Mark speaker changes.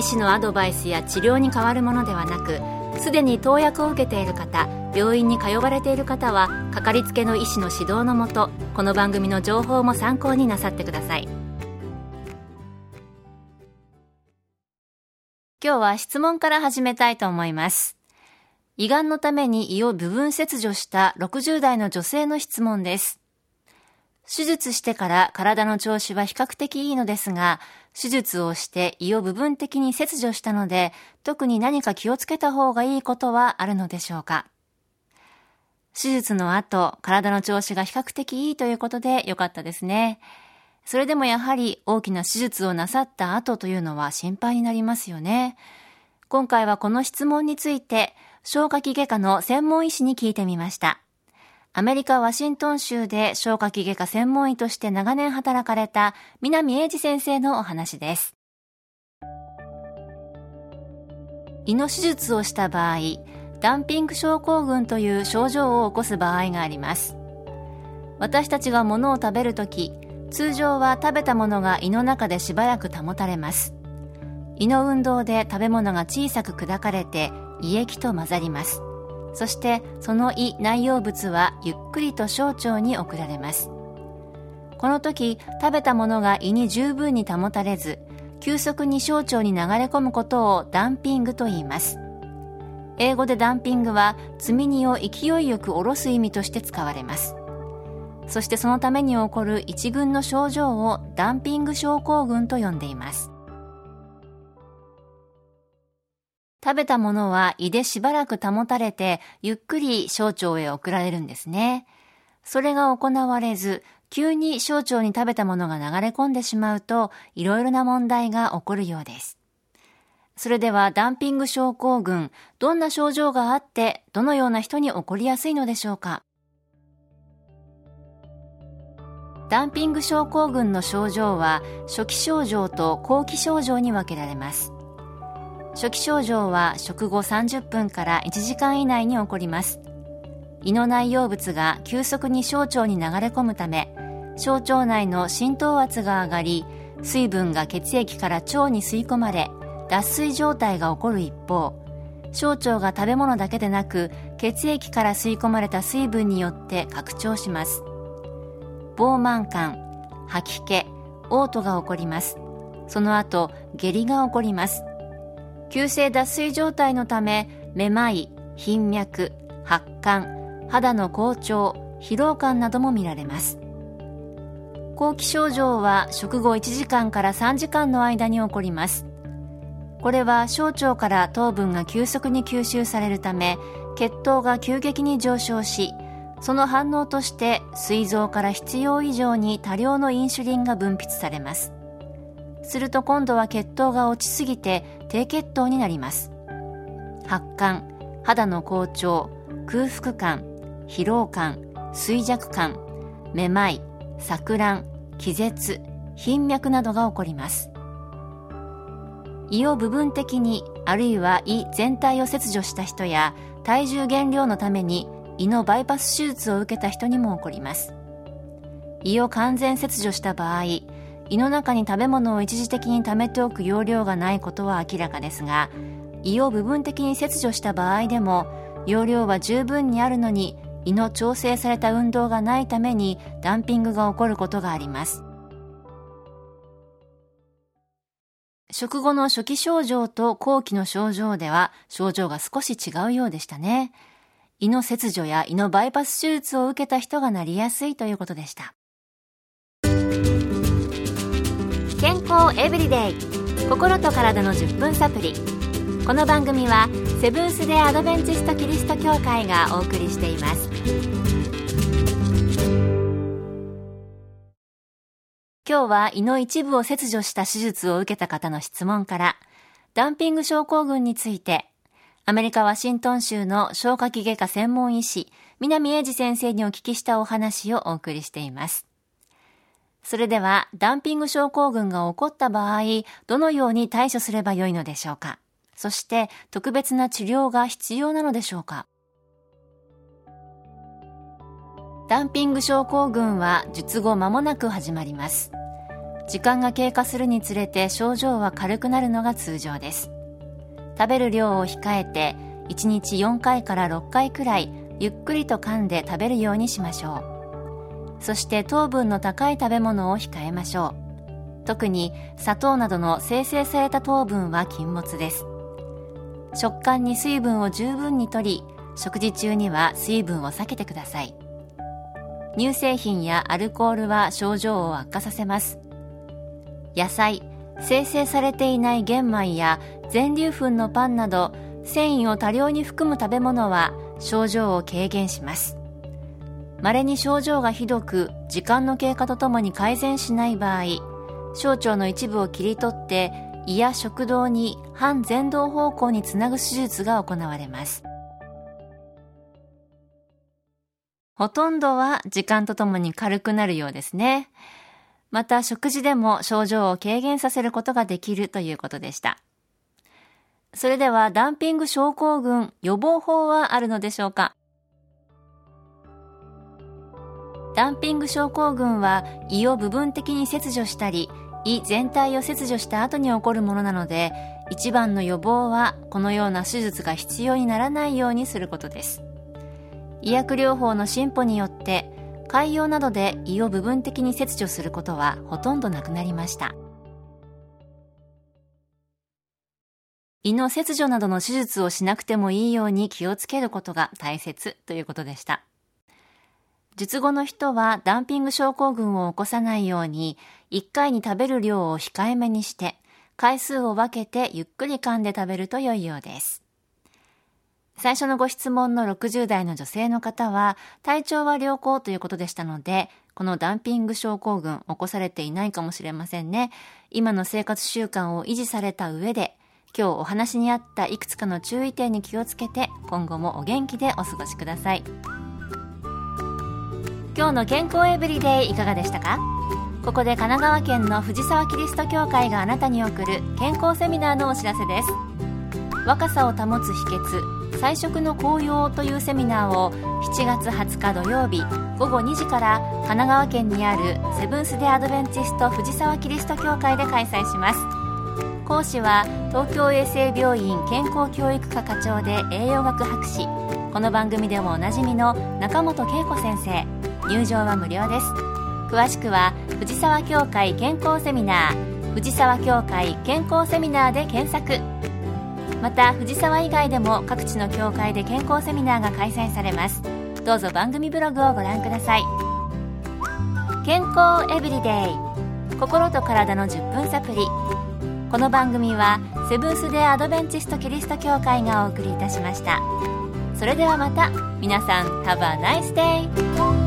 Speaker 1: 医師のアドバイスや治療に変わるものではなくすでに投薬を受けている方病院に通われている方はかかりつけの医師の指導のもとこの番組の情報も参考になさってください。今日は質問から始めたいと思います。胃がんのために胃を部分切除した60代の女性の質問です。手術してから体の調子は比較的いいのですが、手術をして胃を部分的に切除したので、特に何か気をつけた方がいいことはあるのでしょうか手術の後、体の調子が比較的いいということでよかったですね。それでもやはり大きな手術をなさった後というのは心配になりますよね。今回はこの質問について、消化器外科の専門医師に聞いてみました。アメリカ・ワシントン州で消化器外科専門医として長年働かれた南英二先生のお話です。胃の手術をした場合、ダンピング症候群という症状を起こす場合があります。私たちが物を食べるとき、通常は食べたものが胃の中でしばらく保たれます。胃の運動で食べ物が小さく砕かれて胃液と混ざります。そしてその胃内容物はゆっくりと小腸に送られます。この時食べたものが胃に十分に保たれず急速に小腸に流れ込むことをダンピングと言います。英語でダンピングは積み荷を勢いよく下ろす意味として使われます。そしてそのために起こる一群の症状をダンピング症候群と呼んでいます。食べたものは胃でしばらく保たれて、ゆっくり小腸へ送られるんですね。それが行われず、急に小腸に食べたものが流れ込んでしまうと、いろいろな問題が起こるようです。それでは、ダンピング症候群、どんな症状があって、どのような人に起こりやすいのでしょうか？ダンピング症候群の症状は、初期症状と後期症状に分けられます。初期症状は食後30分から1時間以内に起こります。胃の内容物が急速に小腸に流れ込むため小腸内の浸透圧が上がり水分が血液から腸に吸い込まれ脱水状態が起こる一方小腸が食べ物だけでなく血液から吸い込まれた水分によって拡張します。膨満感吐き気嘔吐が起こります。その後下痢が起こります。急性脱水状態のためめまい頻脈発汗肌の好調疲労感なども見られます。後期症状は食後1時間から3時間の間に起こります。これは小腸から糖分が急速に吸収されるため血糖が急激に上昇しその反応として膵臓から必要以上に多量のインシュリンが分泌されます。すると今度は血糖が落ちすぎて低血糖になります。発汗肌の好調空腹感疲労感衰弱感めまい錯乱気絶頻脈などが起こります。胃を部分的にあるいは胃全体を切除した人や体重減量のために胃のバイパス手術を受けた人にも起こります。胃を完全切除した場合胃の中に食べ物を一時的に貯めておく容量がないことは明らかですが胃を部分的に切除した場合でも容量は十分にあるのに胃の調整された運動がないためにダンピングが起こることがあります。食後の初期症状と後期の症状では症状が少し違うようでしたね。胃の切除や胃のバイパス手術を受けた人がなりやすいということでした。健康エブリデイ。心と体の10分サプリこの番組はセブンス・デ・アドベンチスト・キリスト教会がお送りしています。今日は胃の一部を切除した手術を受けた方の質問からダンピング症候群についてアメリカ・ワシントン州の消化器外科専門医師、南英二先生にお聞きしたお話をお送りしています。それでは、ダンピング症候群が起こった場合、どのように対処すればよいのでしょうか？そして、特別な治療が必要なのでしょうか？ダンピング症候群は術後間もなく始まります。時間が経過するにつれて症状は軽くなるのが通常です。食べる量を控えて1日4回から6回くらいゆっくりと噛んで食べるようにしましょうそして糖分の高い食べ物を控えましょう。特に砂糖などの生成された糖分は禁物です。食感に水分を十分にとり食事中には水分を避けてください。乳製品やアルコールは症状を悪化させます。野菜生成されていない玄米や全粒粉のパンなど繊維を多量に含む食べ物は症状を軽減します。稀に症状がひどく時間の経過とともに改善しない場合小腸の一部を切り取って胃や食道に反前動方向につなぐ手術が行われます。ほとんどは時間とともに軽くなるようですね。また食事でも症状を軽減させることができるということでした。それではダンピング症候群予防法はあるのでしょうか？ダンピング症候群は胃を部分的に切除したり胃全体を切除した後に起こるものなので一番の予防はこのような手術が必要にならないようにすることです。医薬療法の進歩によって海洋などで胃を部分的に切除することはほとんどなくなりました。胃の切除などの手術をしなくてもいいように気をつけることが大切ということでした。術後の人はダンピング症候群を起こさないように1回に食べる量を控えめにして回数を分けてゆっくり噛んで食べると良いようです最初のご質問の60代の女性の方は、体調は良好ということでしたので、このダンピング症候群起こされていないかもしれませんね。今の生活習慣を維持された上で、今日お話にあったいくつかの注意点に気をつけて、今後もお元気でお過ごしください。今日の健康エブリデイいかがでしたか？ここで神奈川県の藤沢キリスト教会があなたに送る健康セミナーのお知らせです。若さを保つ秘訣菜食の紅葉というセミナーを7月20日土曜日午後2時から神奈川県にあるセブンス・デ・アドベンチスト藤沢キリスト教会で開催します。講師は東京衛生病院健康教育科課長で栄養学博士。この番組でもおなじみの中本恵子先生。入場は無料です。詳しくは藤沢協会健康セミナー藤沢協会健康セミナーで検索。また藤沢以外でも各地の教会で健康セミナーが開催されます。どうぞ番組ブログをご覧ください。健康エブリデイ心と体の10分サプリ。この番組はセブンス・デ・アドベンチスト・キリスト教会がお送りいたしました。それではまた。皆さん Have a nice day!